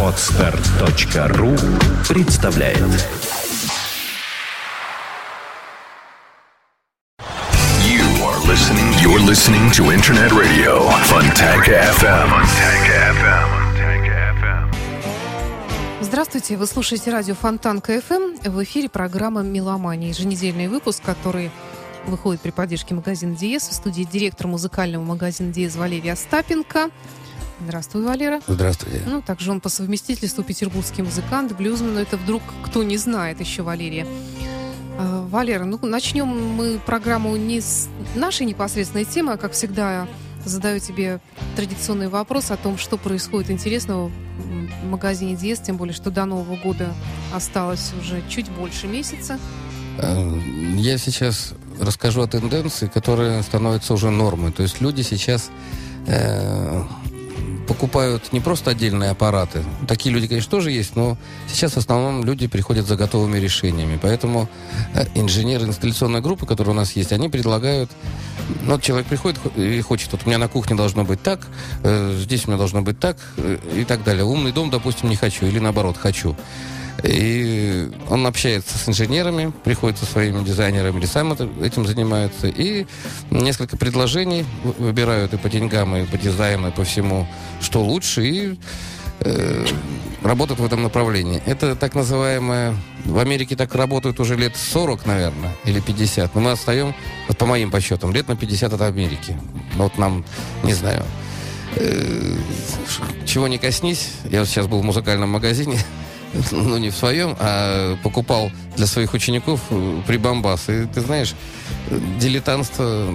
Отстар.ру представляет You are listening. You're listening to Internet Radio Fontanka FM. Fontanka FM. Fontanka FM. Здравствуйте, вы слушаете радио Фонтан КФМ. В эфире программа «Меломания». Еженедельный выпуск, который выходит при поддержке магазина «Диез». В студии директор музыкального магазина «Диез» Валерия Остапенко. Здравствуй, Валера. Здравствуйте. Ну, также он по совместительству петербургский музыкант, блюзмен. Но это вдруг кто не знает еще Валерия. Э, Валера, ну, начнем мы программу не с нашей непосредственной темы, а, как всегда, задаю тебе традиционный вопрос о том, что происходит интересного в магазине Диез, тем более, что до Нового года осталось уже чуть больше месяца. Э, Я сейчас расскажу о тенденции, которая становится уже нормой. То есть люди сейчас э, покупают не просто отдельные аппараты. Такие люди, конечно, тоже есть, но сейчас в основном люди приходят за готовыми решениями. Поэтому э, инженеры инсталляционной группы, которые у нас есть, они предлагают... Ну, вот человек приходит хо- и хочет, вот у меня на кухне должно быть так, э, здесь у меня должно быть так э, и так далее. Умный дом, допустим, не хочу, или наоборот, хочу. И он общается с инженерами, приходит со своими дизайнерами, или сам этим занимается. И несколько предложений вы- выбирают и по деньгам, и по дизайну, и по всему, что лучше, и э, работают в этом направлении. Это так называемое... В Америке так работают уже лет 40, наверное, или 50. Но мы отстаем, вот по моим подсчетам, лет на 50 от Америки. Вот нам, не знаю, э, чего не коснись. Я вот сейчас был в музыкальном магазине, ну, не в своем, а покупал для своих учеников э, прибамбас. И ты знаешь, дилетантство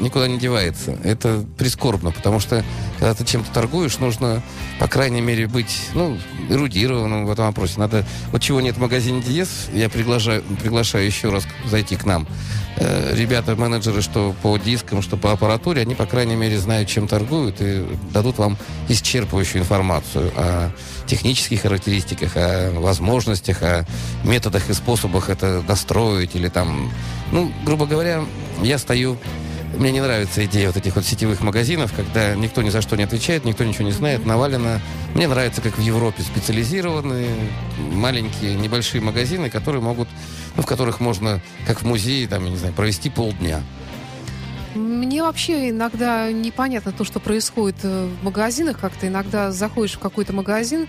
никуда не девается. Это прискорбно, потому что, когда ты чем-то торгуешь, нужно, по крайней мере, быть, ну, эрудированным в этом вопросе. Надо, вот чего нет в магазине Диез, я приглашаю, приглашаю еще раз зайти к нам. Э, Ребята, менеджеры, что по дискам, что по аппаратуре, они, по крайней мере, знают, чем торгуют и дадут вам исчерпывающую информацию о технических характеристиках, о возможностях, о методах и способах это достроить или там... Ну, грубо говоря, я стою... Мне не нравится идея вот этих вот сетевых магазинов, когда никто ни за что не отвечает, никто ничего не знает, навалено. Мне нравится, как в Европе специализированные маленькие небольшие магазины, которые могут, ну, в которых можно, как в музее, там, я не знаю, провести полдня. Мне вообще иногда непонятно то, что происходит э, в магазинах. Как-то иногда заходишь в какой-то магазин,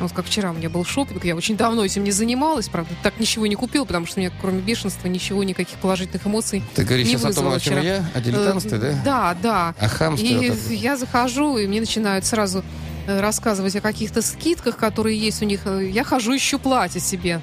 вот как вчера у меня был шопинг, я очень давно этим не занималась, правда, так ничего не купила, потому что у меня кроме бешенства ничего, никаких положительных эмоций Ты говоришь не сейчас о том, о чем вчера. я, о дилетантстве, Э, да? Да, да. О хамстве. И вот я захожу, и мне начинают сразу э, рассказывать о каких-то скидках, которые есть у них. Я хожу, ищу платье себе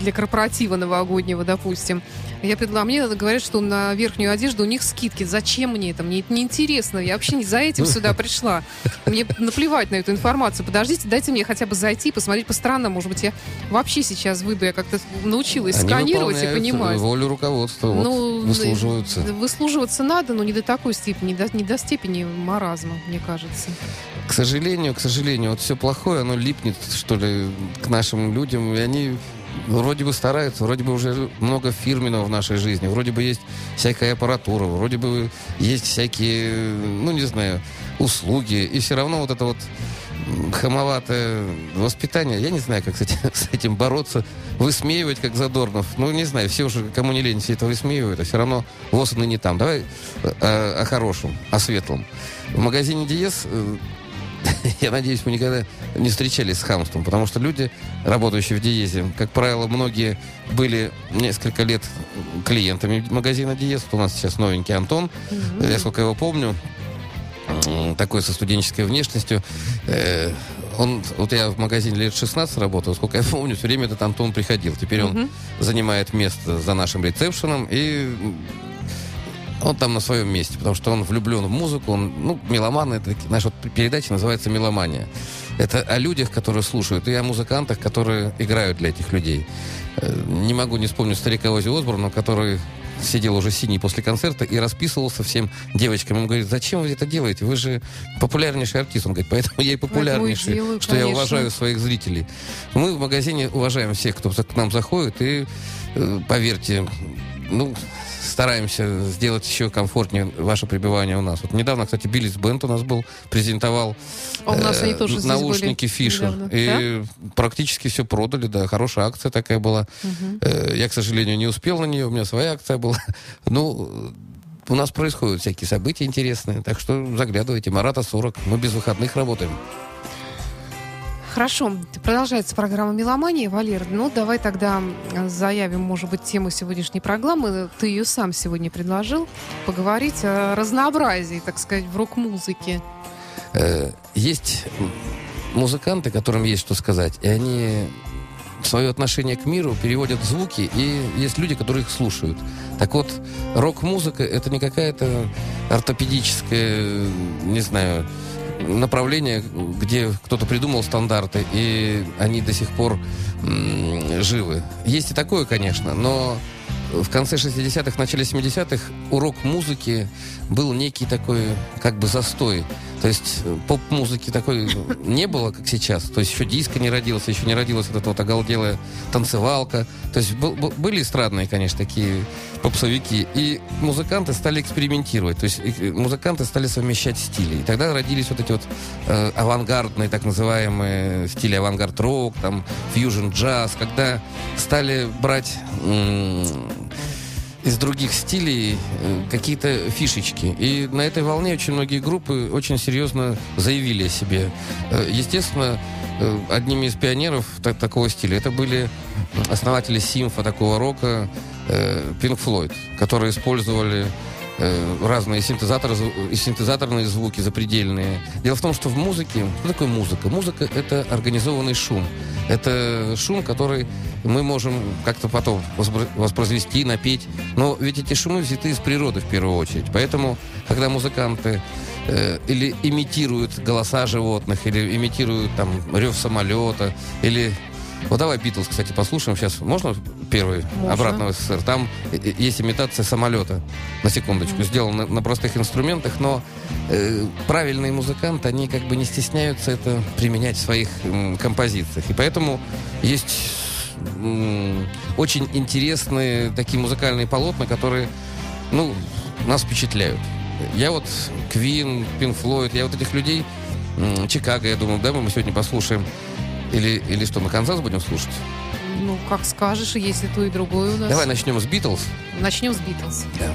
для корпоратива новогоднего, допустим. Я предлагаю, мне говорят, что на верхнюю одежду у них скидки. Зачем мне это? Мне это неинтересно. Я вообще не за этим сюда пришла. Мне наплевать на эту информацию. Подождите, дайте мне хотя бы зайти, посмотреть по сторонам. Может быть, я вообще сейчас выйду. Я как-то научилась Они сканировать и понимать. волю руководства, вот, Ну, выслуживаются. э, Выслуживаться надо, но не до такой степени, не до, не до степени маразма, мне кажется. К сожалению, к сожалению, вот все плохое, оно липнет, что ли, к нашим людям, и они вроде бы стараются, вроде бы уже много фирменного в нашей жизни, вроде бы есть всякая аппаратура, вроде бы есть всякие, ну, не знаю, услуги, и все равно вот это вот хамоватое воспитание, я не знаю, как с этим, с этим бороться, высмеивать, как Задорнов, ну, не знаю, все уже, кому не лень, все это высмеивают, а все равно ВОЗ не там. Давай э, о, хорошем, о светлом. В магазине Диез э, я надеюсь, мы никогда не встречались с хамством, потому что люди, работающие в Диезе, как правило, многие были несколько лет клиентами магазина Диез. Вот у нас сейчас новенький Антон, я сколько его помню, такой со студенческой внешностью. Э, Он, вот я в магазине лет 16 работал, сколько я помню, все время этот Антон приходил. Теперь он занимает место за нашим ресепшеном и он там на своем месте, потому что он влюблен в музыку, он, ну, меломан, это, наша вот передача называется «Меломания». Это о людях, которые слушают, и о музыкантах, которые играют для этих людей. Э, Не могу не вспомнить старика Ози Осборна, который сидел уже синий после концерта и расписывался всем девочкам. Он говорит, зачем вы это делаете? Вы же популярнейший артист. Он говорит, поэтому я и популярнейший, делаю, что я конечно. уважаю своих зрителей. Мы в магазине уважаем всех, кто к нам заходит, и, э, поверьте, ну, стараемся сделать еще комфортнее ваше пребывание у нас. Вот недавно, кстати, Биллис Бенд у нас был, презентовал А у нас они тоже наушники Фишер. И практически все продали, да, хорошая акция такая была. Э, Я, к сожалению, не успел на нее, у меня своя акция была. Ну, у нас происходят всякие события интересные, так что заглядывайте. Марата 40, мы без выходных работаем. Хорошо, продолжается программа «Меломания». Валер, ну давай тогда заявим, может быть, тему сегодняшней программы. Ты ее сам сегодня предложил. Поговорить о разнообразии, так сказать, в рок-музыке. Э, Есть музыканты, которым есть что сказать, и они свое отношение к миру переводят в звуки, и есть люди, которые их слушают. Так вот, рок-музыка — это не какая-то ортопедическая, не знаю, направление, где кто-то придумал стандарты, и они до сих пор живы. Есть и такое, конечно, но в конце 60-х, начале 70-х урок музыки был некий такой, как бы, застой. То есть э, поп-музыки такой не было, как сейчас. То есть еще диско не родился, еще не родилась вот эта вот оголделая танцевалка. То есть был- был- были эстрадные, конечно, такие попсовики. И музыканты стали экспериментировать. То есть э, музыканты стали совмещать стили. И тогда родились вот эти вот э, авангардные, так называемые стили авангард-рок, там, фьюжн-джаз, когда стали брать м, из других стилей э, какие-то фишечки. И на этой волне очень многие группы очень серьезно заявили о себе. Э, Естественно, э, одними из пионеров та- такого стиля это были основатели симфа такого рока Pink Floyd, которые использовали разные синтезаторы, синтезаторные звуки запредельные. Дело в том, что в музыке... Что такое музыка? Музыка — это организованный шум. Это шум, который мы можем как-то потом воспроизвести, напеть. Но ведь эти шумы взяты из природы в первую очередь. Поэтому, когда музыканты э, или имитируют голоса животных, или имитируют там рев самолета, или... Вот давай Битлз, кстати, послушаем сейчас. Можно первый? Можно. Обратно в СССР. Там э, э, есть имитация самолета, на секундочку, сделана на, простых инструментах, но э, правильные музыканты, они как бы не стесняются это применять в своих м, композициях. И поэтому есть м, очень интересные такие музыкальные полотна, которые, ну, нас впечатляют. Я вот Квин, Пин Флойд, я вот этих людей, Чикаго, я думаю, да, мы сегодня послушаем. Или, или что, мы Канзас будем слушать? Ну, как скажешь, если то и другое у нас. Давай начнем с Битлз. Начнем с Битлз. Да.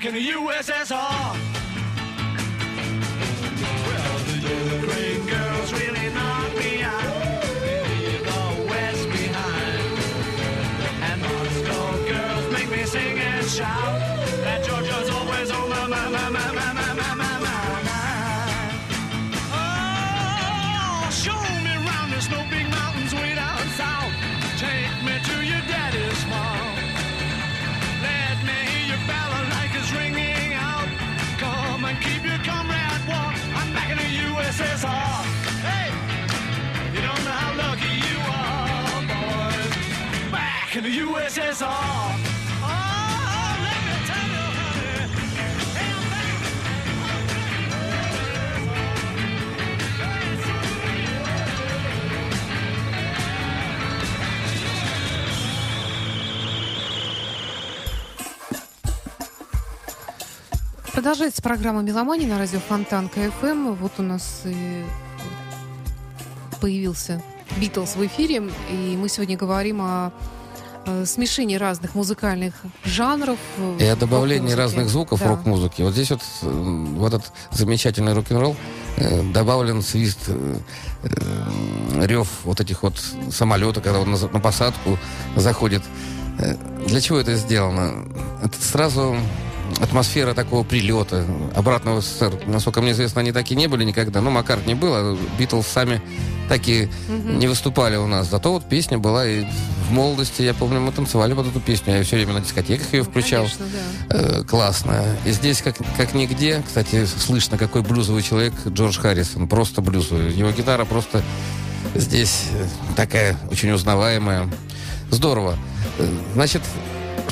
Back in the USSR. In the USSR. Продолжается программа «Меломания» на радио Фонтан КФМ. Вот у нас э, появился Битлз в эфире, и мы сегодня говорим о смешении разных музыкальных жанров. э, И о добавлении разных звуков Да. рок-музыки. Вот здесь вот э, в этот замечательный рок-н-ролл э, добавлен свист, э, э, рев вот этих вот самолета, когда он на, посадку заходит. Э, Для чего это сделано? Это сразу атмосфера такого прилета, обратного в СССР. Насколько мне известно, они так и не были никогда. Ну, Маккарт не был, а Битлз сами такие не выступали у нас. Зато вот песня была и в молодости, я помню, мы танцевали под эту песню. Я все время на дискотеках ее включал. Конечно, да. Э, классная. И здесь, как, как нигде, кстати, слышно, какой блюзовый человек Джордж Харрисон. Просто блюзовый. Его гитара просто здесь э, такая очень узнаваемая. Здорово. Э, Значит,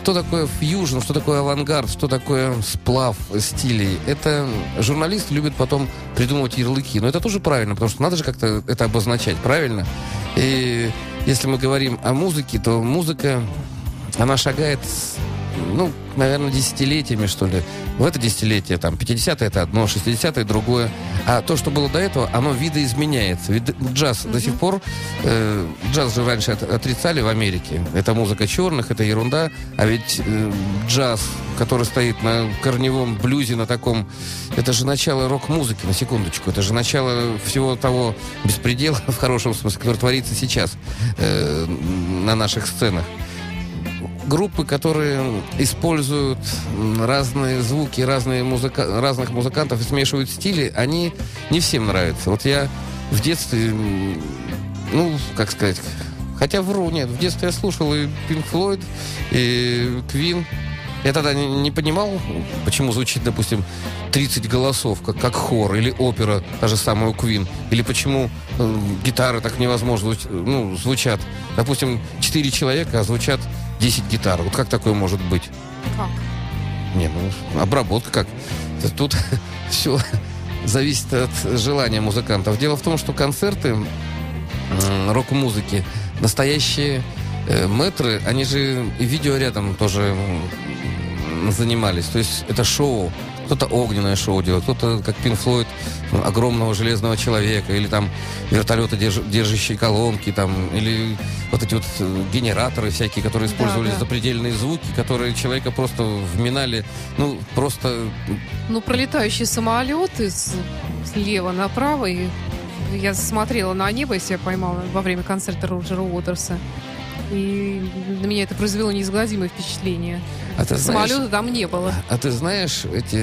что такое фьюжн, что такое авангард, что такое сплав стилей? Это журналист любит потом придумывать ярлыки. Но это тоже правильно, потому что надо же как-то это обозначать, правильно? И если мы говорим о музыке, то музыка, она шагает, ну, наверное, десятилетиями, что ли. В это десятилетие, там, 50-е это одно, 60-е другое. А то, что было до этого, оно видоизменяется. Ведь джаз до сих пор, э, джаз же раньше от- отрицали в Америке. Это музыка черных, это ерунда. А ведь э, джаз, который стоит на корневом блюзе, на таком, это же начало рок-музыки, на секундочку. Это же начало всего того беспредела, в хорошем смысле, который творится сейчас э, на наших сценах группы, которые используют разные звуки, разные музыка... разных музыкантов и смешивают стили, они не всем нравятся. Вот я в детстве, ну, как сказать, хотя вру, нет, в детстве я слушал и Pink Floyd, и Queen. Я тогда не, понимал, почему звучит, допустим, 30 голосов, как, как хор, или опера, та же самая у Queen, или почему э, гитары так невозможно ну, звучат. Допустим, 4 человека, а звучат 10 гитар. Вот как такое может быть? Как? Не, ну, обработка как. Тут все зависит от желания музыкантов. Дело в том, что концерты рок-музыки, настоящие э, мэтры, они же и видеорядом тоже м, занимались. То есть это шоу. Кто-то огненное шоу делает, кто-то, как Пин Флойд, огромного железного человека, или там вертолеты, держ- держащие колонки, там, или вот эти вот э, генераторы всякие, которые Да, использовали да. запредельные звуки, которые человека просто вминали, ну, просто Ну, пролетающий самолет из слева направо, и я смотрела на небо, если я поймала во время концерта Роджера Уотерса. И на меня это произвело неизгладимое впечатление. А ты знаешь- Самолета там не было. А ты знаешь эти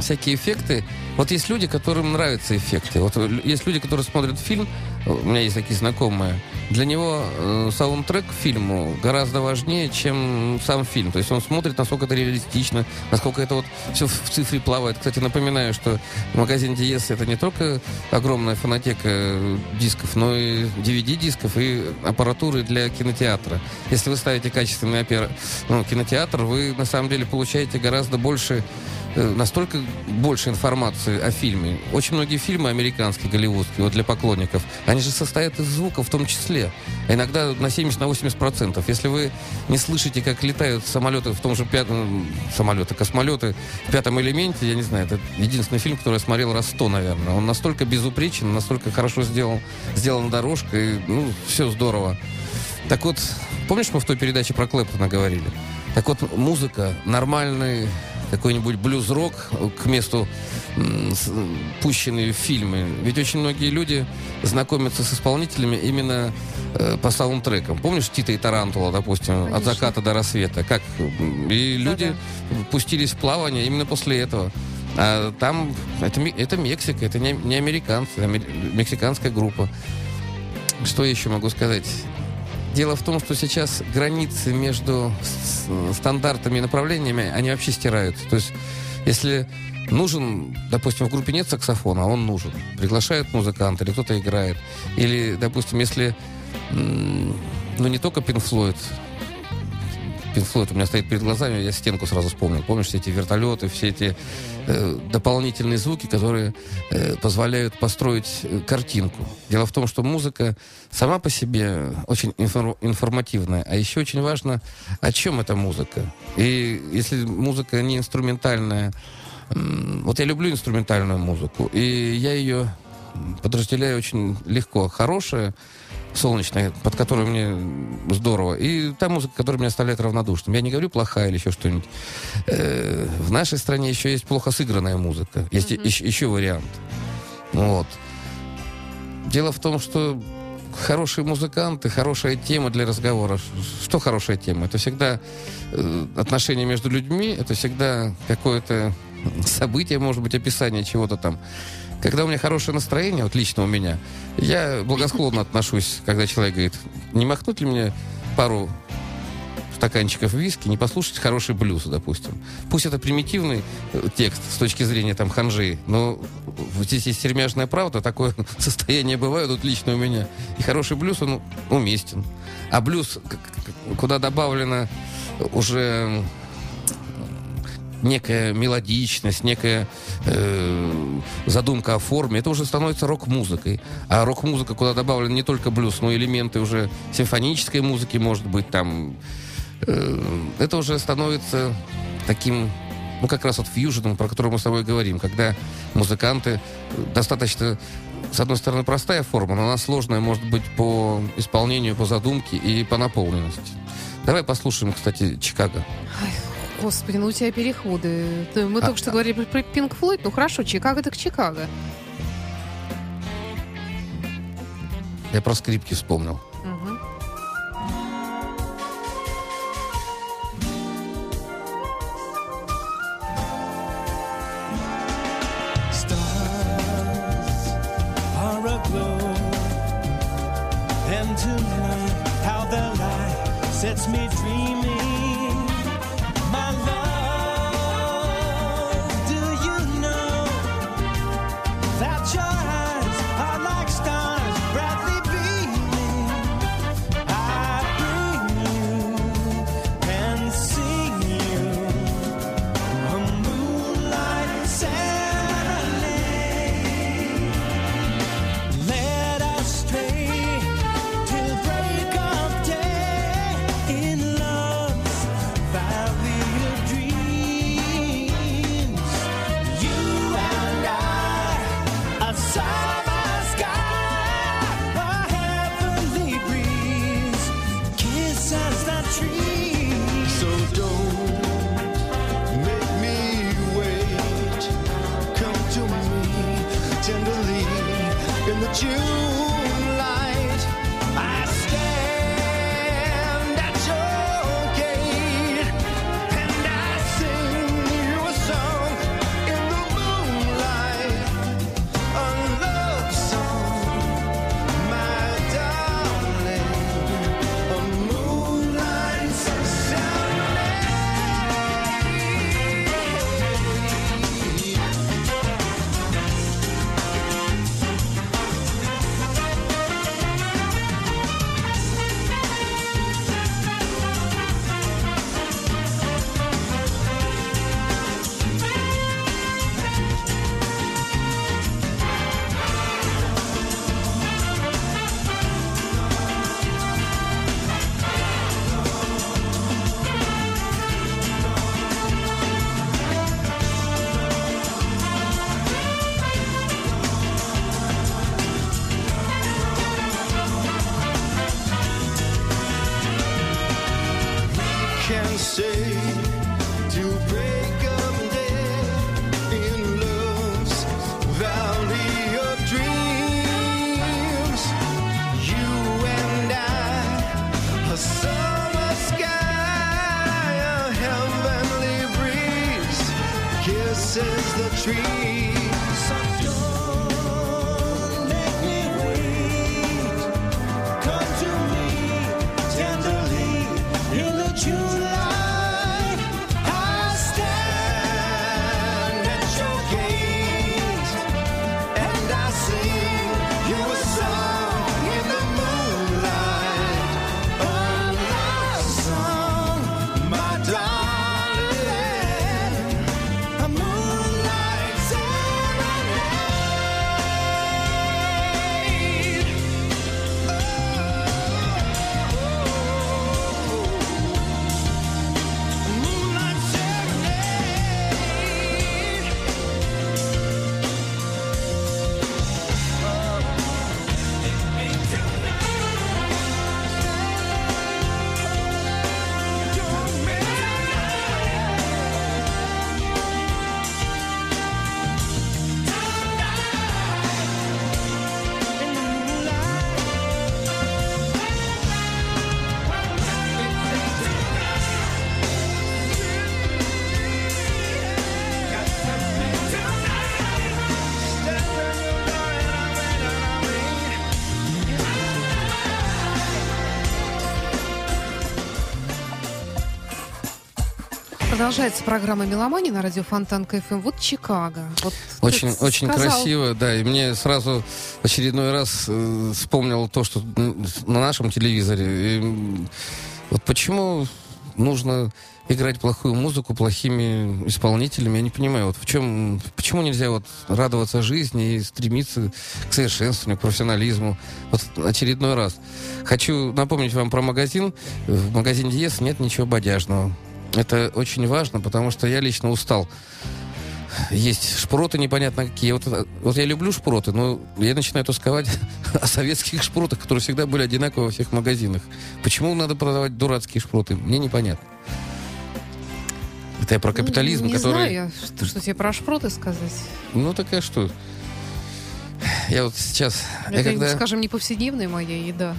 всякие эффекты? Вот есть люди, которым нравятся эффекты. Вот э, есть люди, которые смотрят фильм, у меня есть такие знакомые, для него э, саундтрек к фильму гораздо важнее, чем сам фильм. То есть он смотрит, насколько это реалистично, насколько это вот все в цифре плавает. Кстати, напоминаю, что магазин Диес это не только огромная фонотека э, дисков, но и DVD-дисков и аппаратуры для кинотеатра. Если вы ставите качественный опера- ну, кинотеатр, вы на самом деле получаете гораздо больше э, настолько больше информации о фильме. Очень многие фильмы американские, голливудские, вот для поклонников, они же состоят из звука в том числе. Иногда на 70-80%. Если вы не слышите, как летают самолеты в том же пятом... Самолеты, космолеты в пятом элементе, я не знаю, это единственный фильм, который я смотрел раз сто, наверное. Он настолько безупречен, настолько хорошо сделал, сделана дорожка, и, ну, все здорово. Так вот, помнишь, мы в той передаче про Клэптона говорили? Так вот, музыка, нормальный какой-нибудь блюз-рок к месту пущенные фильмы. Ведь очень многие люди знакомятся с исполнителями именно э, по саундтрекам. Помнишь Tito и Tarantula, допустим, от Конечно. заката до рассвета? Как? И люди пустились в плавание именно после этого. А там это, это Мексика, это не, не американцы, амер- мексиканская группа. Что я еще могу сказать? Дело в том, что сейчас границы между стандартами и направлениями, они вообще стираются. То есть, если нужен, допустим, в группе нет саксофона, а он нужен. Приглашают музыканта, или кто-то играет. Или, допустим, если ну, не только Pink Floyd. Floyd у меня стоит перед глазами, я стенку сразу вспомнил. Помнишь, все эти вертолеты, все эти э, дополнительные звуки, которые э, позволяют построить э, картинку. Дело в том, что музыка сама по себе очень инфор- информативная, а еще очень важно, о чем эта музыка. И если музыка не инструментальная, м, вот я люблю инструментальную музыку, и я ее подразделяю очень легко. Хорошая, солнечная, под которой мне здорово. И та музыка, которая меня оставляет равнодушным. Я не говорю плохая или еще что-нибудь. Э, в нашей стране еще есть плохо сыгранная музыка. Есть еще, еще вариант. Вот. Дело в том, что хорошие музыканты, хорошая тема для разговора. Что хорошая тема? Это всегда э, отношения между людьми, это всегда какое-то событие, может быть, описание чего-то там. Когда у меня хорошее настроение, вот лично у меня, я благосклонно отношусь, когда человек говорит, не махнуть ли мне пару стаканчиков виски, не послушать хороший блюз, допустим. Пусть это примитивный э, текст с точки зрения там ханжи, но здесь есть сермяжная правда, такое состояние бывает вот лично у меня. И хороший блюз, он уместен. А блюз, куда добавлено уже некая мелодичность, некая э, задумка о форме, это уже становится рок-музыкой. А рок-музыка, куда добавлен не только блюз, но и элементы уже симфонической музыки, может быть, там... э, это уже становится таким, ну, как раз вот фьюженом, про который мы с тобой говорим, когда музыканты э, достаточно с одной стороны, простая форма, но она сложная, может быть, по исполнению, по задумке и по наполненности. Давай послушаем, кстати, Чикаго. Господи, ну у тебя переходы. Ты- Мы А- только что говорили про Пинк Флойд. Ну хорошо, Чикаго так Чикаго. Я про скрипки вспомнил. Продолжается программа «Меломания» на радио Фонтан КФМ. Вот Чикаго. Вот Очень, очень сказал- красиво, да. И мне сразу очередной раз э, вспомнил то, что на нашем телевизоре. И, вот почему нужно играть плохую музыку плохими исполнителями, я не понимаю. Вот в чем, почему нельзя вот радоваться жизни и стремиться к совершенствованию, к профессионализму? Вот очередной раз. Хочу напомнить вам про магазин. В магазине Диес нет ничего бодяжного. Это очень важно, потому что я лично устал есть шпроты непонятно какие. Вот, вот я люблю шпроты, но я начинаю тосковать о советских шпротах, которые всегда были одинаковы во всех магазинах. Почему надо продавать дурацкие шпроты? Мне непонятно. Это я про капитализм, Ну, Не который... знаю я, что, что тебе про шпроты сказать. Ну, такая что? Я вот сейчас... я Это, когда... скажем, не повседневная моя еда.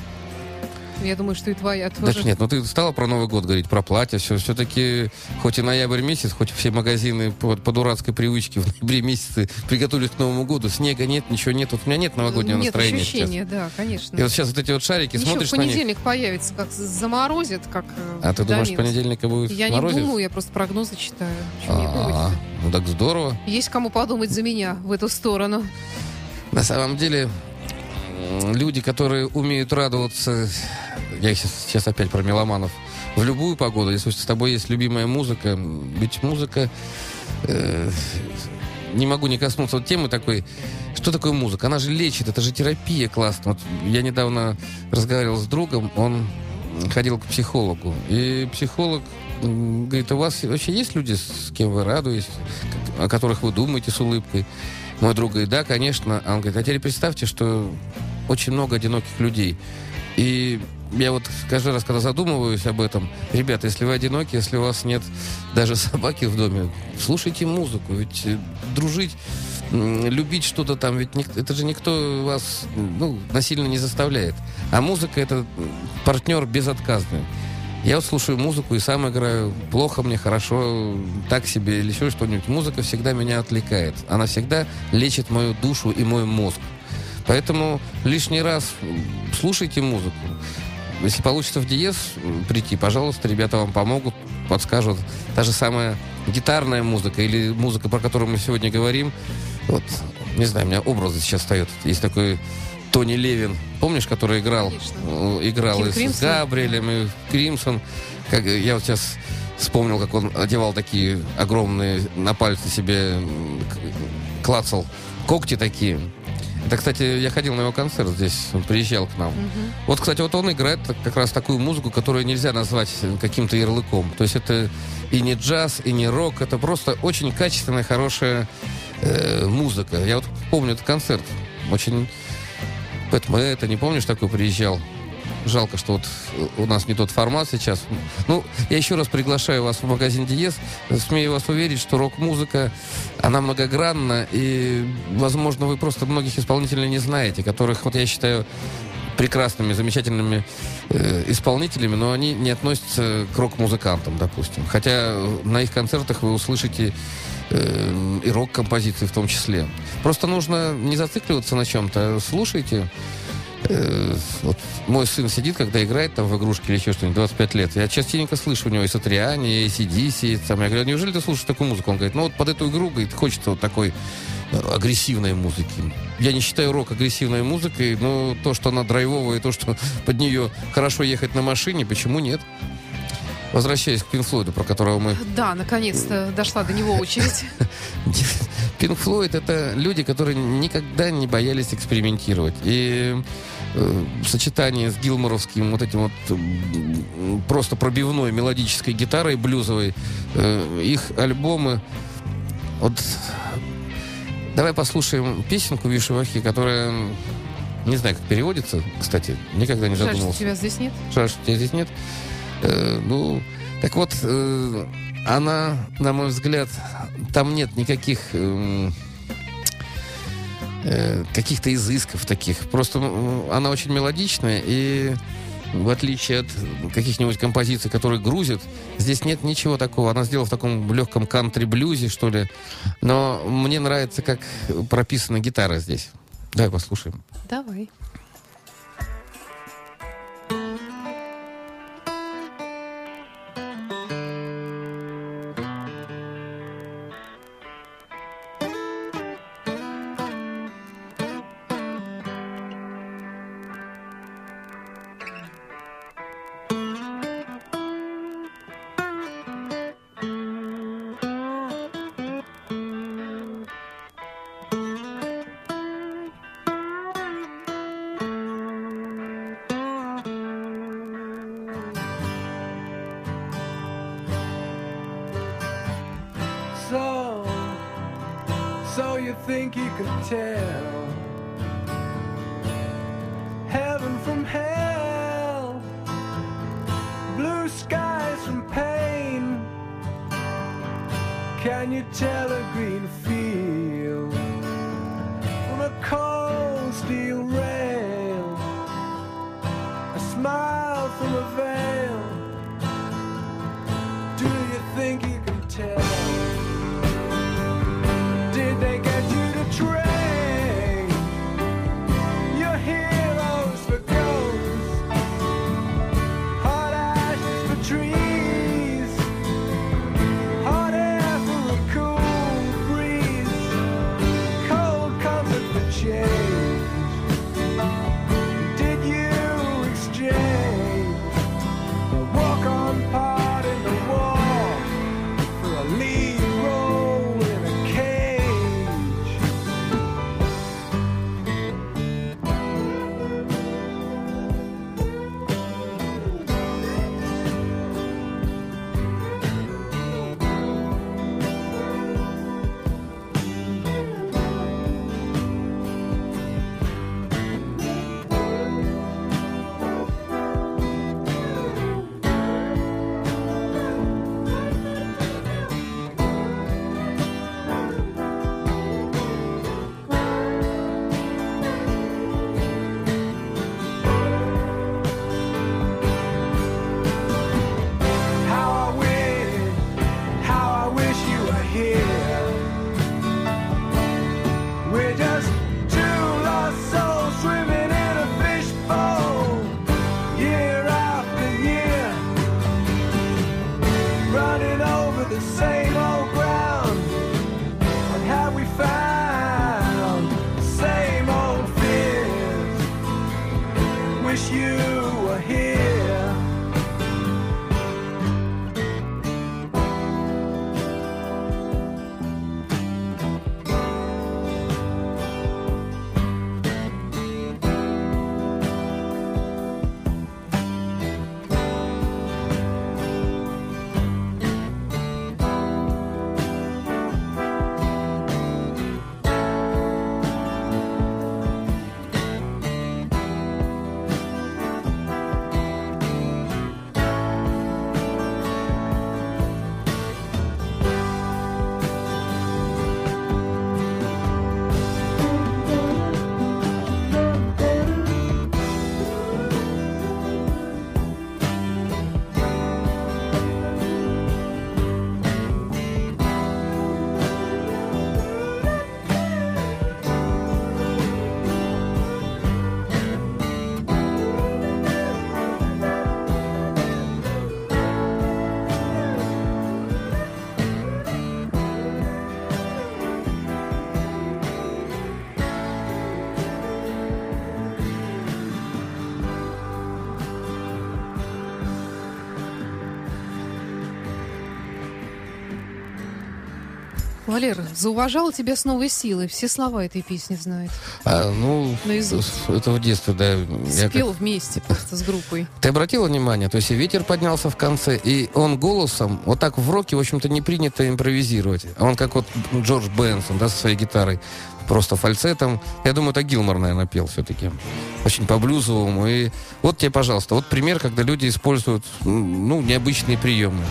Я думаю, что и твоя тоже. нет, ну ты стала про Новый год говорить, про платье, все. Все-таки, хоть и ноябрь месяц, хоть все магазины по, по дурацкой привычке в ноябре месяце приготовились к Новому году, снега нет, ничего нет. Вот у меня нет новогоднего Нет настроения сейчас. ощущения, да, конечно. И вот сейчас вот эти вот шарики, Еще смотришь в на них. понедельник появится, как заморозит, как э, А ты думаешь, понедельника будет Я морозец? не думаю, я просто прогнозы читаю. А, ну так здорово. Есть кому подумать за меня в эту сторону. На самом деле, люди, которые умеют радоваться, я сейчас, сейчас опять про меломанов, в любую погоду, если с тобой есть любимая музыка, ведь музыка, э, не могу не коснуться вот темы такой, что такое музыка? Она же лечит, это же терапия классно. Вот я недавно разговаривал с другом, он ходил к психологу, и психолог говорит, у вас вообще есть люди, с кем вы радуетесь, о которых вы думаете с улыбкой? Мой друг говорит, да, конечно. А он говорит, а теперь представьте, что очень много одиноких людей. И я вот каждый раз, когда задумываюсь об этом, ребята, если вы одиноки, если у вас нет даже собаки в доме, слушайте музыку, ведь э, дружить, любить что-то там, ведь это же никто вас ну, насильно не заставляет. А музыка это партнер безотказный. Я вот слушаю музыку и сам играю. Плохо мне, хорошо, так себе или еще что-нибудь. Музыка всегда меня отвлекает. Она всегда лечит мою душу и мой мозг. Поэтому лишний раз слушайте музыку. Если получится в диез прийти, пожалуйста, ребята вам помогут, подскажут. Та же самая гитарная музыка или музыка, про которую мы сегодня говорим. Вот, не знаю, у меня образы сейчас встают. Есть такой Тони Левин, помнишь, который играл, Конечно. э, играл Кинг и с Кримсон. Габриэлем, и Кримсон. Как, э, я вот сейчас вспомнил, как он одевал такие огромные на пальцы себе, клацал когти такие. Это, кстати, я ходил на его концерт здесь, он приезжал к нам. Вот, кстати, вот он играет как раз такую музыку, которую нельзя назвать каким-то ярлыком. То есть это и не джаз, и не рок, это просто очень качественная, хорошая э, музыка. Я вот помню этот концерт, очень... Пэт это не помнишь, такой приезжал? Жалко, что вот у нас не тот формат сейчас. Ну, я еще раз приглашаю вас в магазин Диез. Смею вас уверить, что рок-музыка, она многогранна, и, возможно, вы просто многих исполнителей не знаете, которых, вот я считаю, прекрасными, замечательными э, исполнителями, но они не относятся к рок-музыкантам, допустим. Хотя э, на их концертах вы услышите э, и рок-композиции в том числе. Просто нужно не зацикливаться на чем-то, а слушайте. Э, вот мой сын сидит, когда играет там в игрушки или еще что-нибудь, 25 лет. Я частенько слышу у него и Сатриани, и ACDC. Там. Я говорю, неужели ты слушаешь такую музыку? Он говорит, ну вот под эту игру говорит, хочется вот такой э, агрессивной музыки. Я не считаю рок агрессивной музыкой, но то, что она драйвовая, и то, что под нее хорошо ехать на машине, почему нет? Возвращаясь к Пинфлойду, про которого мы Да, наконец-то дошла до него очередь. Пинк Флойд это люди, которые никогда не боялись экспериментировать. И э, в сочетании с гилморовским вот этим вот просто пробивной мелодической гитарой блюзовой, э, их альбомы вот давай послушаем песенку Вишивахи, которая не знаю, как переводится, кстати, никогда не Жаль, что задумывался. тебя здесь нет. Жаль, что тебя здесь нет. Э, ну, так вот, э, она, на мой взгляд, там нет никаких эм, э, каких-то изысков таких. Просто м, она очень мелодичная и в отличие от каких-нибудь композиций, которые грузят, здесь нет ничего такого. Она сделала в таком легком кантри-блюзе, что ли. Но мне нравится, как прописана гитара здесь. Давай послушаем. Давай. Валера, зауважала тебя с новой силой. Все слова этой песни знает. А, ну, Наизусть. это в детстве, да. я Спел как- вместе просто с группой. Ты обратила внимание, то есть и ветер поднялся в конце, и он голосом, вот так в роке, в общем-то, не принято импровизировать. А Он как вот Джордж Бенсон, да, со своей гитарой, просто фальцетом. Я думаю, это Гилмор, наверное, пел все-таки. Очень по-блюзовому. И вот тебе, пожалуйста, вот пример, когда люди используют, ну, необычные приемы.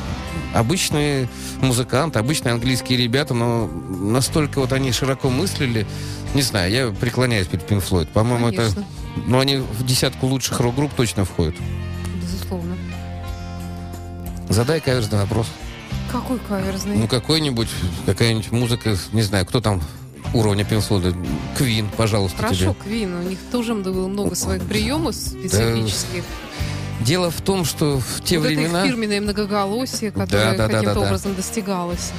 Обычные музыканты, обычные английские ребята, но настолько вот они широко мыслили, не знаю, я преклоняюсь перед Pink Floyd. По-моему, это... Ну, они в десятку лучших рок-групп точно входят. Безусловно. Задай каверзный вопрос. Какой каверзный. Ну, какой-нибудь, какая-нибудь музыка, не знаю, кто там уровня Пинфлода. Квин, пожалуйста, Хорошо, тебе. Квин, у них тоже было много своих приемов специфических. Дело в том, что в те вот времена... это их фирменное многоголосие, которое да, да, каким-то да, да. образом достигалось.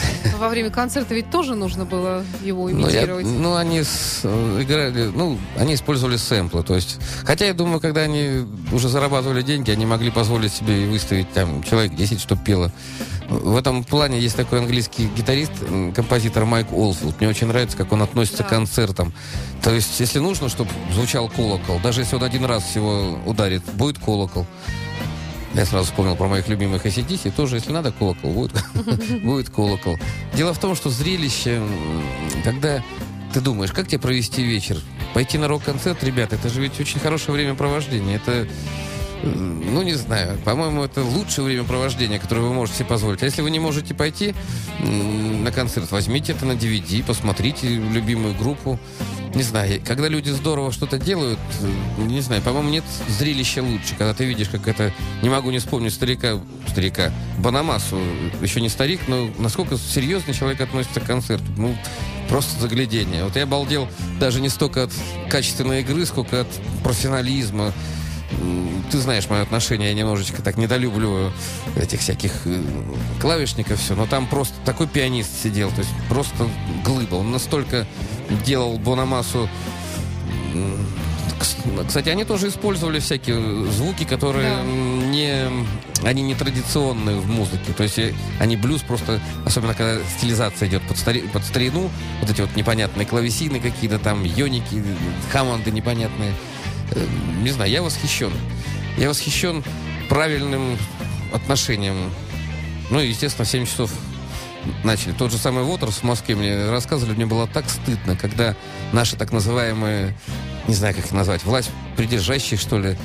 Во время концерта ведь тоже нужно было его Ну, я- имитировать. ну, они с- играли, ну, они использовали сэмплы, то есть, хотя я думаю, когда они уже зарабатывали деньги, они могли позволить себе и выставить там человек 10, чтобы пело. В этом плане есть такой английский гитарист, композитор Майк Олфилд. Мне очень нравится, как он относится Да. к концертам. То есть, если нужно, чтобы звучал колокол, даже если он один раз всего ударит, будет колокол. Я сразу вспомнил про моих любимых ACDC. Тоже, если надо, колокол. Будет, будет колокол. Дело в том, что зрелище, когда ты думаешь, как тебе провести вечер? Пойти на рок-концерт, ребята, это же ведь очень хорошее времяпровождение. Это, ну, не знаю, по-моему, это лучшее времяпровождение, которое вы можете себе позволить. А если вы не можете пойти на концерт, возьмите это на DVD, посмотрите любимую группу. Не знаю, когда люди здорово что-то делают, э, не знаю, по-моему, нет зрелища лучше, когда ты видишь, как это, не могу не вспомнить старика, старика, Банамасу, еще не старик, но насколько серьезно человек относится к концерту, ну, просто заглядение. Вот я обалдел даже не столько от качественной игры, сколько от профессионализма, ты знаешь мое отношение, я немножечко так недолюбливаю этих всяких э, клавишников, все, но там просто такой пианист сидел, то есть просто глыба. Он настолько делал Бономасу... Кстати, они тоже использовали всякие звуки, которые Да. не... Они не традиционные в музыке. То есть э, они блюз просто... Особенно, когда стилизация идет под, стари- под старину, вот эти вот непонятные клавесины какие-то там, йоники, хаммонды непонятные. Не знаю, я восхищен. Я восхищен правильным отношением. Ну и, естественно, в 7 часов начали. Тот же самый Вотерс в Москве мне рассказывали, мне было так стыдно, когда наши так называемые, не знаю, как их назвать, власть придержащие, что ли,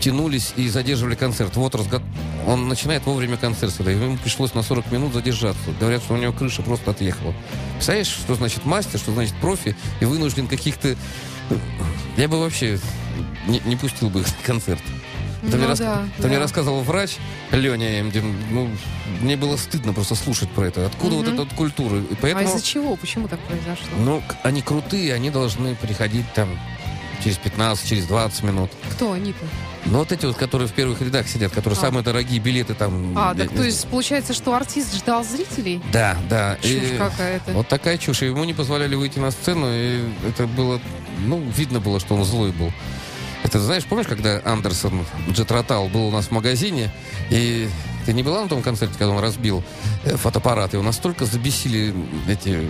тянулись и задерживали концерт. Вотерс, го- он начинает вовремя концерт, сюда, ему пришлось на 40 минут задержаться. Говорят, что у него крыша просто отъехала. Представляешь, что значит мастер, что значит профи, и вынужден каких-то... Я бы вообще не, не пустил бы их на концерт. Это, мне, Ну рас- да, это мне да. рассказывал врач Леня Эмдин. Ну, мне было стыдно просто слушать про это. Откуда вот Мгм. эта вот культура? И А поэтому, из-за чего? Почему так произошло? ну, они крутые, они должны приходить там через 15, через 20 минут. Кто они-то? Но вот эти вот, которые в первых рядах сидят, которые А. самые дорогие билеты там... А, так то есть получается, что артист ждал зрителей? Да, да. Чушь И какая-то. Вот такая чушь. И Ему не позволяли выйти на сцену, и это было... Ну, видно было, что он злой был. Это, знаешь, помнишь, когда Андерсон Джетротал был у нас в магазине, и ты не была на том концерте, когда он разбил э, фотоаппарат? Его настолько забесили эти,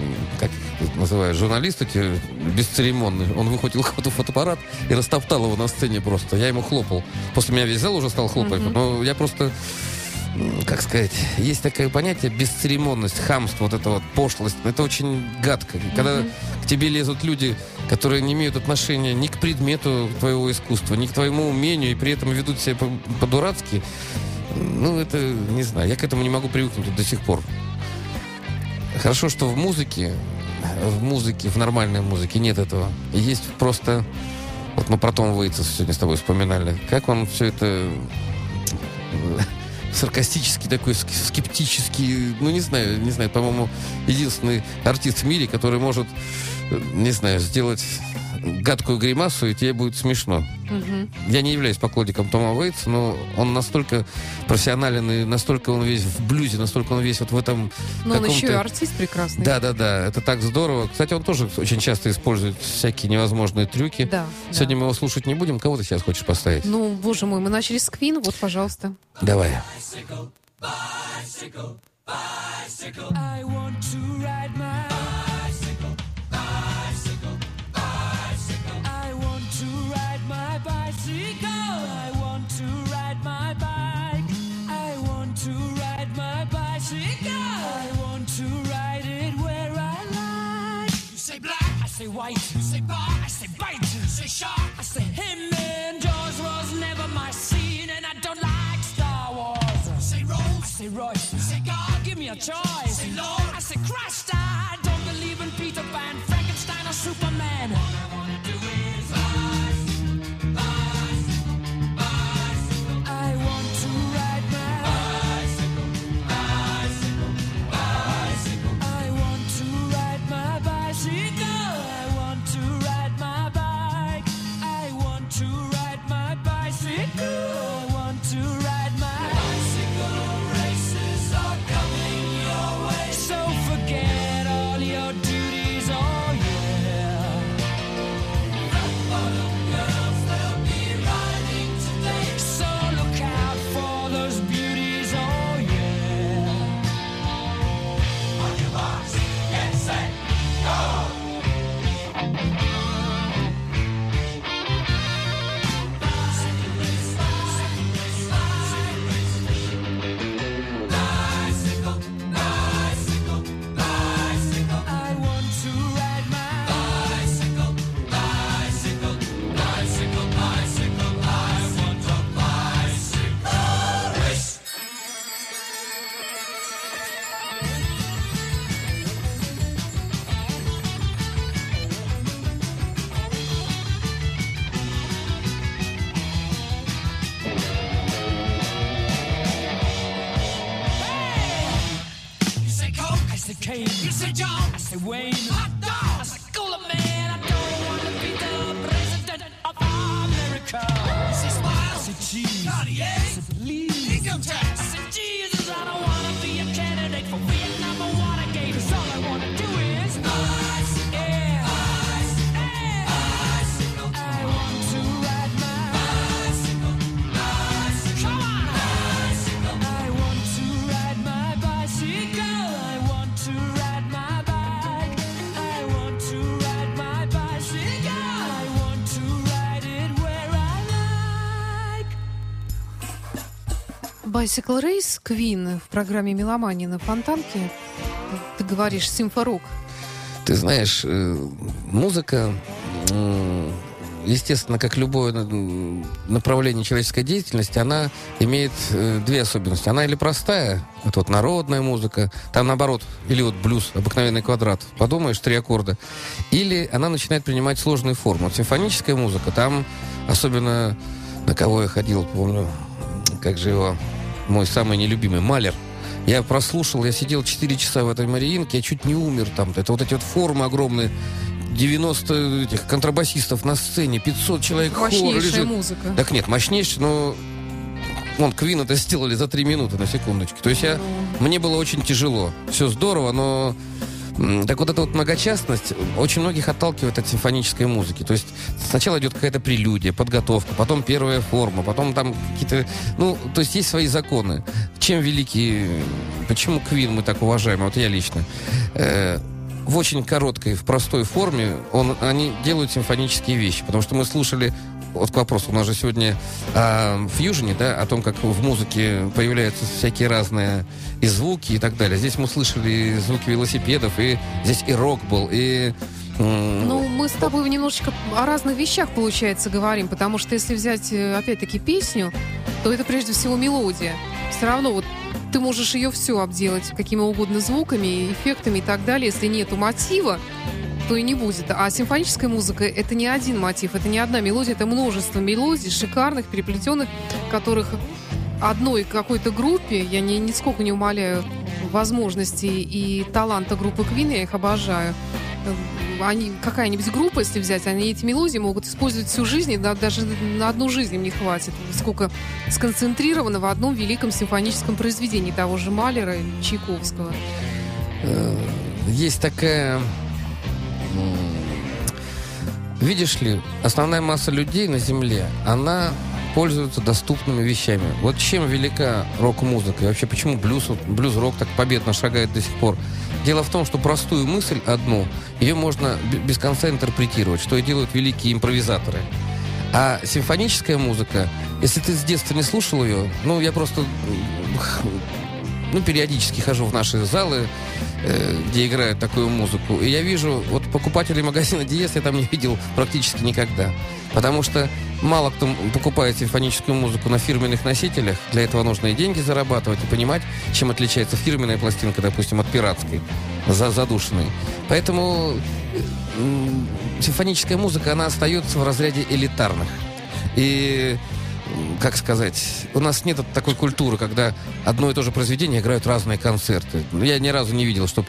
как их называют, журналисты эти бесцеремонные. Он выхватил фотоаппарат и растоптал его на сцене просто. Я ему хлопал. После меня весь зал уже стал хлопать. Но я просто как сказать, есть такое понятие бесцеремонность, хамство, вот это вот пошлость. Это очень гадко. Когда к тебе лезут люди, которые не имеют отношения ни к предмету твоего искусства, ни к твоему умению, и при этом ведут себя по- по-дурацки, ну, это, не знаю, я к этому не могу привыкнуть до сих пор. Хорошо, что в музыке, в музыке, в нормальной музыке нет этого. Есть просто... Вот мы про Тома Уэйтса сегодня с тобой вспоминали. Как он все это э, саркастический такой, ск- скептический, ну, не знаю, не знаю, по-моему, единственный артист в мире, который может, э, не знаю, сделать гадкую гримасу, и тебе будет смешно. Мгм. Я не являюсь поклонником Тома Уэйтса, но он настолько профессионален, и настолько он весь в блюзе, настолько он весь вот в этом Но он еще и артист прекрасный. Да, да, да, это так здорово. Кстати, он тоже очень часто использует всякие невозможные трюки. Да, Сегодня да. мы его слушать не будем. Кого ты сейчас хочешь поставить? Ну, боже мой, мы начали с Квин, вот, пожалуйста. Давай. I want to ride my Rice. God, give me a chance. Bicycle Race Queen в программе «Меломания» на Фонтанке. Ты говоришь симфорок. Ты знаешь, э, музыка, естественно, как любое направление человеческой деятельности, она имеет э, две особенности. Она или простая, это вот народная музыка, там наоборот, или вот блюз, обыкновенный квадрат, подумаешь, три аккорда, или она начинает принимать сложные формы. Вот симфоническая музыка, там особенно на кого я ходил, помню, как же его, мой самый нелюбимый, Малер. Я прослушал, я сидел 4 часа в этой Мариинке, я чуть не умер там. Это вот эти вот формы огромные, 90 этих контрабасистов на сцене, 500 человек хор Мощнейшая лежит. музыка. Так нет, мощнейший, но... Вон, Квин это сделали за три минуты, на секундочку. То есть я, мне было очень тяжело. Все здорово, но... Так вот эта вот многочастность очень многих отталкивает от симфонической музыки. То есть сначала идет какая-то прелюдия, подготовка, потом первая форма, потом там какие-то... Ну, то есть есть свои законы. Чем великий... Почему Квин мы так уважаем? Вот я лично. Э, в очень короткой, в простой форме он, они делают симфонические вещи. Потому что мы слушали вот к вопросу, у нас же сегодня о фьюжене, да, о том, как в музыке появляются всякие разные и звуки и так далее. Здесь мы слышали звуки велосипедов, и здесь и рок был, и... Ну, мы с тобой немножечко о разных вещах, получается, говорим, потому что если взять, э, опять-таки, песню, то это прежде всего мелодия. Все равно вот ты можешь ее все обделать какими угодно звуками, эффектами и так далее. Если нету мотива, то и не будет. А симфоническая музыка — это не один мотив, это не одна мелодия, это множество мелодий, шикарных, переплетенных, которых одной какой-то группе, я ни, нисколько не умоляю возможностей и таланта группы Queen, я их обожаю. Э, Они, какая-нибудь группа, если взять, они эти мелодии могут использовать всю жизнь, и да- даже на одну жизнь им не хватит. Сколько сконцентрировано в одном великом симфоническом произведении того же Малера или Чайковского. э, есть такая... Видишь ли, основная масса людей на Земле, она пользуется доступными вещами. Вот чем велика рок-музыка и вообще почему блюз, блюз-рок так победно шагает до сих пор? Дело в том, что простую мысль одну, ее можно без конца интерпретировать, что и делают великие импровизаторы. А симфоническая музыка, если ты с детства не слушал ее, ну, я просто ну, периодически хожу в наши залы, э, где играют такую музыку, и я вижу, вот покупателей магазина Диес я там не видел практически никогда. Потому что мало кто покупает симфоническую музыку на фирменных носителях. Для этого нужно и деньги зарабатывать, и понимать, чем отличается фирменная пластинка, допустим, от пиратской, за задушенной. Поэтому э, симфоническая музыка, она остается в разряде элитарных. И как сказать, у нас нет такой культуры, когда одно и то же произведение играют разные концерты. Ну, Я ни разу не видел, чтобы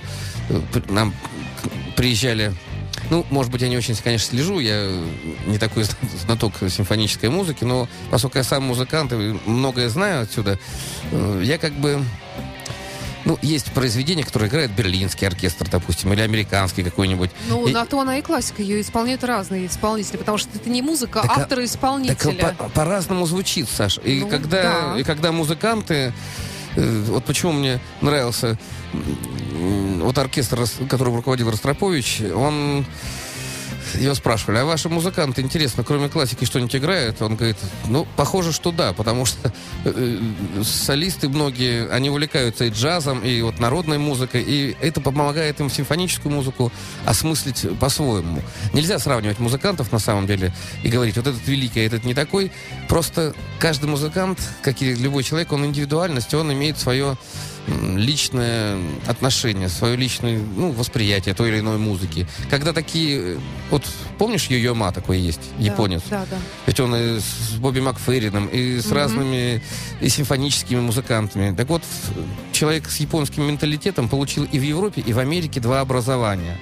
нам к- приезжали... Ну, может быть, я не очень, конечно, слежу, я не такой зна- знаток симфонической музыки, но поскольку я сам музыкант и многое знаю отсюда, э, я как бы... Ну, есть произведения, которые играет берлинский оркестр, допустим, или американский какой-нибудь. Ну, И- на то она и классика, ее исполняют разные исполнители, потому что это не музыка Так, а- автора и Так исполнителя. по- по-разному звучит, Саш. И, Ну, когда, да. и когда музыканты... э, Вот почему мне нравился вот оркестр, которым руководил Ростропович, он... Его спрашивали, а ваши музыканты, интересно, кроме классики что-нибудь играют? Он говорит, ну, похоже, что да, потому что э, солисты многие, они увлекаются и джазом, и вот народной музыкой, и это помогает им симфоническую музыку осмыслить по-своему. Нельзя сравнивать музыкантов на самом деле и говорить, вот этот великий, а этот не такой. Просто каждый музыкант, как и любой человек, он индивидуальность, он имеет свое личное отношение, свое личное ну, восприятие той или иной музыки. Когда такие... э, Вот помнишь, Йо-Йо Ма такой есть, Да, японец? Да, да. Ведь он и с Бобби Макферрином, и с Мгм. разными и симфоническими музыкантами. Так вот, человек с японским менталитетом получил и в Европе, и в Америке два образования.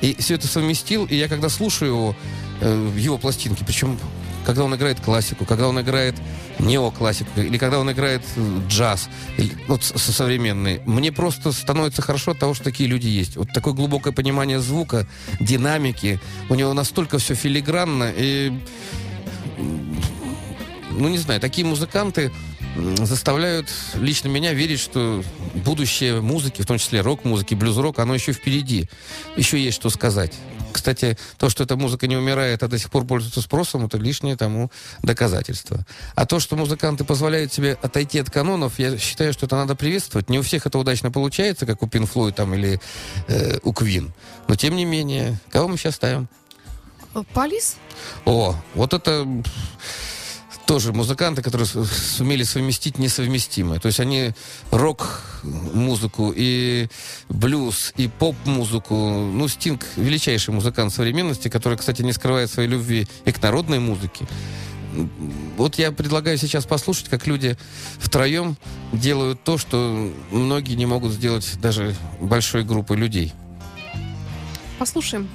И все это совместил, и я когда слушаю его, э, его пластинки, причем когда он играет классику, когда он играет неоклассику, или когда он играет э, джаз, или, вот современный, мне просто становится хорошо от того, что такие люди есть. Вот такое глубокое понимание звука, динамики, у него настолько все филигранно, и ну, не знаю, такие музыканты заставляют лично меня верить, что будущее музыки, в том числе рок-музыки, блюз-рок, оно еще впереди. Еще есть что сказать. Кстати, то, что эта музыка не умирает, а до сих пор пользуется спросом, это лишнее тому доказательство. А то, что музыканты позволяют себе отойти от канонов, я считаю, что это надо приветствовать. Не у всех это удачно получается, как у Pink Floyd там, или э, у Queen. Но, тем не менее, кого мы сейчас ставим? Полис? О, вот это тоже музыканты, которые сумели совместить несовместимое. То есть они рок-музыку и блюз, и поп-музыку. Ну, Стинг — величайший музыкант современности, который, кстати, не скрывает своей любви и к народной музыке. Вот я предлагаю сейчас послушать, как люди втроем делают то, что многие не могут сделать даже большой группой людей. Послушаем.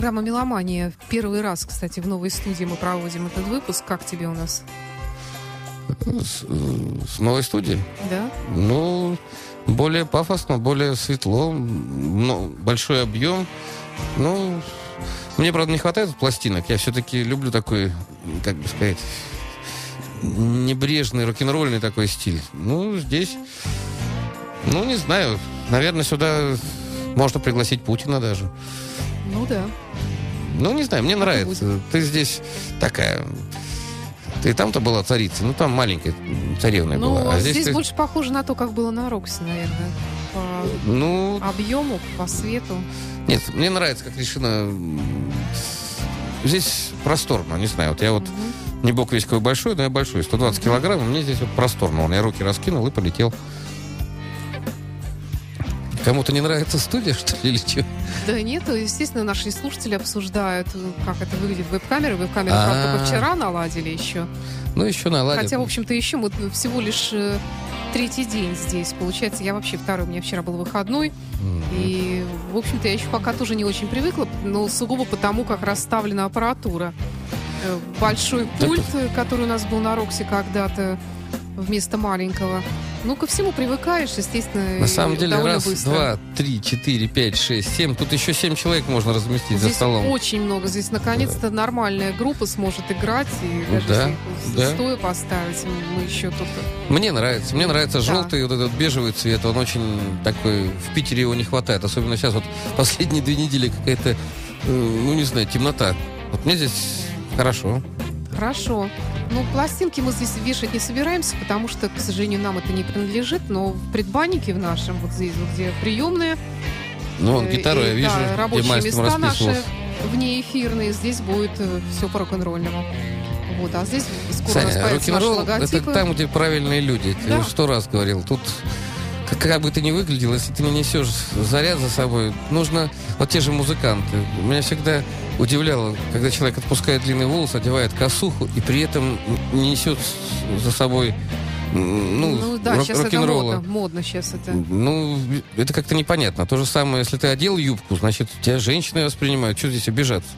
Программа «Меломания». Первый раз, кстати, в новой студии мы проводим этот выпуск. Как тебе у нас? С, с новой студии. Да? Ну, более пафосно, более светло, ну, большой объем. Ну, мне, правда, не хватает пластинок. Я все-таки люблю такой, как бы сказать, небрежный, рок-н-ролльный такой стиль. Ну, здесь, ну, не знаю, наверное, сюда можно пригласить Путина даже. Ну да. Ну, не знаю, мне Так и нравится. Ты здесь такая... Ты там-то была царица, ну, там маленькая царевна Ну, была. а здесь, ты- больше похоже на то, как было на Роксе, наверное. По Ну, объему, по свету. Нет, мне нравится, как решено. Здесь просторно, не знаю. Вот я вот не бог весь какой большой, но я большой, 120 килограмм, мне здесь вот просторно. Я руки раскинул и полетел. Кому-то не нравится студия, что ли, или что? Да нет, естественно, наши слушатели обсуждают, как это выглядит в веб-камере. Веб-камеру, правда, только вчера наладили еще. Ну, еще наладим. Хотя, в общем-то, еще мы всего лишь э, третий день здесь. Получается, я вообще второй, у меня вчера был выходной. И, в общем-то, я еще пока тоже не очень привыкла, но сугубо потому, как расставлена аппаратура. Э, Большой пульт, э, который у нас был на Роксе когда-то вместо маленького. Ну, ко всему привыкаешь, естественно, На самом деле, раз, быстро. два, три, четыре, пять, шесть, семь. Тут еще семь человек можно разместить за Здесь столом. очень много. Здесь наконец-то нормальная группа сможет играть. И даже Да, если да. стоя поставить, мы еще тут... Мне нравится. Мне нравится Да. желтый, вот этот бежевый цвет. Он очень такой... В Питере его не хватает. Особенно сейчас вот последние две недели какая-то, э, ну, не знаю, темнота. Вот мне здесь хорошо. Хорошо. Ну, пластинки мы здесь вешать не собираемся, потому что, к сожалению, нам это не принадлежит, но в предбаннике в нашем, вот здесь, где приемная, Ну, вон э, гитару и, я вижу, да, рабочие места наши вне эфирные, здесь будет все по рок-н-ролльному. Вот, а здесь скоро Саня, рок-н-ролл это там, где правильные люди. Да. уже сто раз говорил. Тут как, бы ты ни выглядел, если ты не несешь заряд за собой, нужно... Вот те же музыканты. Меня всегда удивляло, когда человек отпускает длинный волос, одевает косуху и при этом не несет за собой ну, Ну да, рок- сейчас это модно. Модно сейчас это. Ну, это как-то непонятно. То же самое, если ты одел юбку, значит, тебя женщины воспринимают. Что здесь обижаться?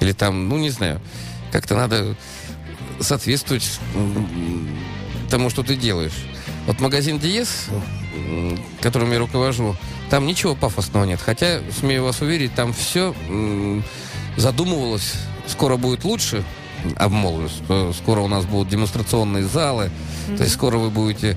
Или там, ну, не знаю. Как-то надо соответствовать тому, что ты делаешь. Вот магазин Диез, м, которым я руковожу, там ничего пафосного нет. Хотя, смею вас уверить, там все задумывалось, скоро будет лучше, обмолвлюсь, что скоро у нас будут демонстрационные залы, то есть скоро вы будете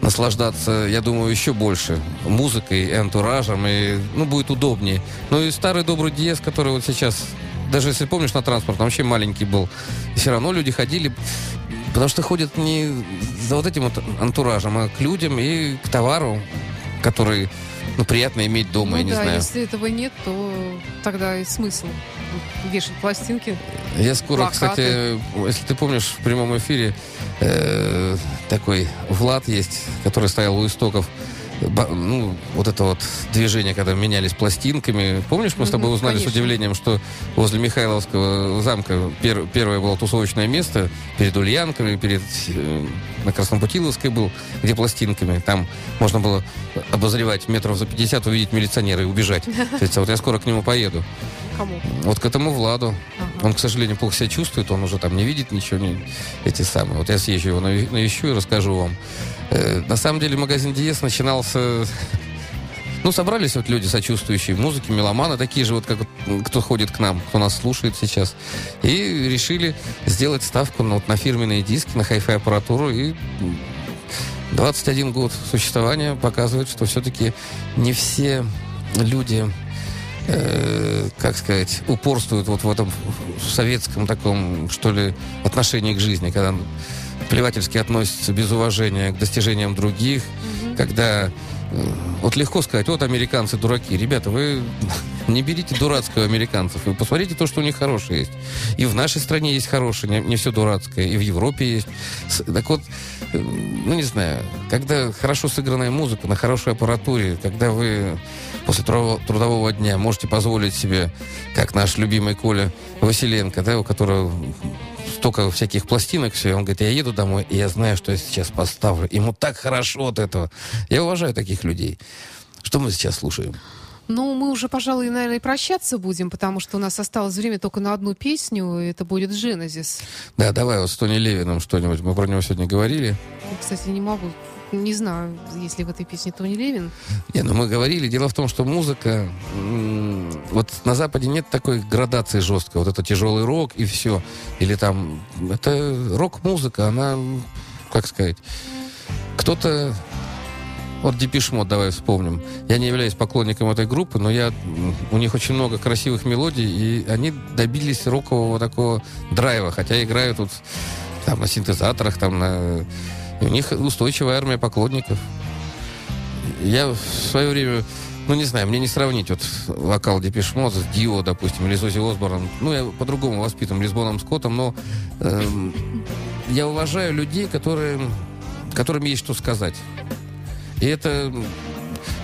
наслаждаться, я думаю, еще больше музыкой антуражем, и, ну, будет удобнее. Ну и старый добрый Диез, который вот сейчас, даже если помнишь, на транспорт, он вообще маленький был, и все равно люди ходили, потому что ходят не за вот этим вот антуражем, а к людям и к товару, который, ну, приятно иметь дома, ну я не да, знаю. если этого нет, то тогда и смысл вешать пластинки. Я скоро, Плакаты. кстати, если ты помнишь, в прямом эфире э, такой Влад есть, который стоял у истоков ну, вот это вот движение, когда менялись пластинками. Помнишь, мы с тобой узнали конечно. с удивлением, что возле Михайловского замка пер- первое было тусовочное место перед Ульянками, перед э, на Краснопутиловской был, где пластинками. Там можно было обозревать метров за 50, увидеть милиционера и убежать. А вот я скоро к нему поеду. Кому? Вот к этому Владу. Ага. Он, к сожалению, плохо себя чувствует, он уже там не видит ничего, не, эти самые. Вот я съезжу его навещу и расскажу вам. Э, на самом деле магазин Диес начинался... Ну, собрались вот люди, сочувствующие музыке, меломаны, такие же вот, как кто ходит к нам, кто нас слушает сейчас. И решили сделать ставку на, вот, на фирменные диски, на хай-фай аппаратуру. И м, 21 год существования показывает, что все-таки не все люди э, как сказать, упорствуют вот в этом советском таком, что ли, отношении к жизни, когда плевательски относятся без уважения к достижениям других, когда э, вот легко сказать, вот американцы дураки. Ребята, вы не берите дурацкого американцев. Вы посмотрите то, что у них хорошее есть. И в нашей стране есть хорошее, не, не все дурацкое. И в Европе есть. Так вот, э, ну не знаю, когда хорошо сыгранная музыка на хорошей аппаратуре, когда вы после трудового, дня можете позволить себе, как наш любимый Коля Василенко, да, у которого столько всяких пластинок, все, он говорит, я еду домой, и я знаю, что я сейчас поставлю. Ему так хорошо от этого. Я уважаю таких людей. Что мы сейчас слушаем? Ну, мы уже, пожалуй, наверное, и прощаться будем, потому что у нас осталось время только на одну песню, и это будет Genesis. Да, давай вот с Тони Левином что-нибудь. Мы про него сегодня говорили. Я, Кстати, не могу, не знаю, есть ли в этой песне Тони Левин. Не, ну мы говорили. Дело в том, что музыка... Вот на Западе нет такой градации жесткой. Вот это тяжелый рок и все. Или там... Это рок-музыка, она... Как сказать? Кто-то... Вот Депешмот, давай вспомним. Я не являюсь поклонником этой группы, но я, у них очень много красивых мелодий, и они добились рокового такого драйва, хотя играют тут там на синтезаторах, там на... И у них устойчивая армия поклонников. Я в свое время, ну не знаю, мне не сравнить вот вокал Депешмот с Дио, допустим, или Зози Осборном. Ну, я по-другому воспитан Лисбоном Скоттом, но эм, я уважаю людей, которые, которым есть что сказать. И это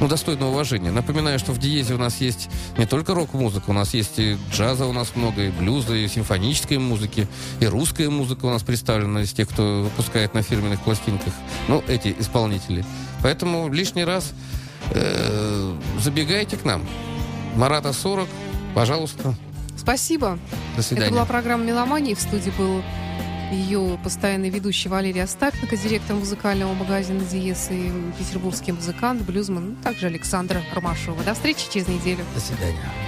ну, достойно уважения. Напоминаю, что в Диезе у нас есть не только рок-музыка, у нас есть и джаза у нас много, и блюза, и симфонической музыки, и русская музыка у нас представлена из тех, кто выпускает на фирменных пластинках. Ну, эти исполнители. Поэтому лишний раз э, забегайте к нам. Марата 40, пожалуйста. Спасибо. До свидания. Это была программа «Меломания». В студии был ее постоянный ведущий Валерий Остапенко, директор музыкального магазина «Диез» и петербургский музыкант, блюзман, ну, также Александра Ромашова. До встречи через неделю. До свидания.